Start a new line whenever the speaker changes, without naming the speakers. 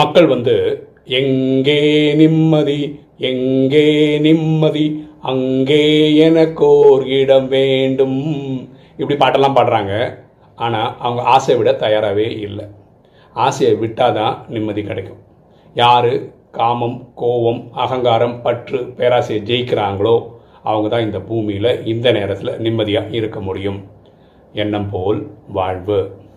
மக்கள் வந்து எங்கே நிம்மதி எங்கே நிம்மதி அங்கே எனக்கோர் இடம் வேண்டும். இப்படி பாட்டெல்லாம் பாடுறாங்க. ஆனால் அவங்க ஆசையை விட தயாராகவே இல்லை. ஆசையை விட்டால் தான் நிம்மதி கிடைக்கும். யார் காமம் கோபம் அகங்காரம் பற்று பேராசையை ஜெயிக்கிறாங்களோ அவங்க தான் இந்த பூமியில் இந்த நேரத்தில் நிம்மதியாக இருக்க முடியும். எண்ணம் போல் வாழ்வு.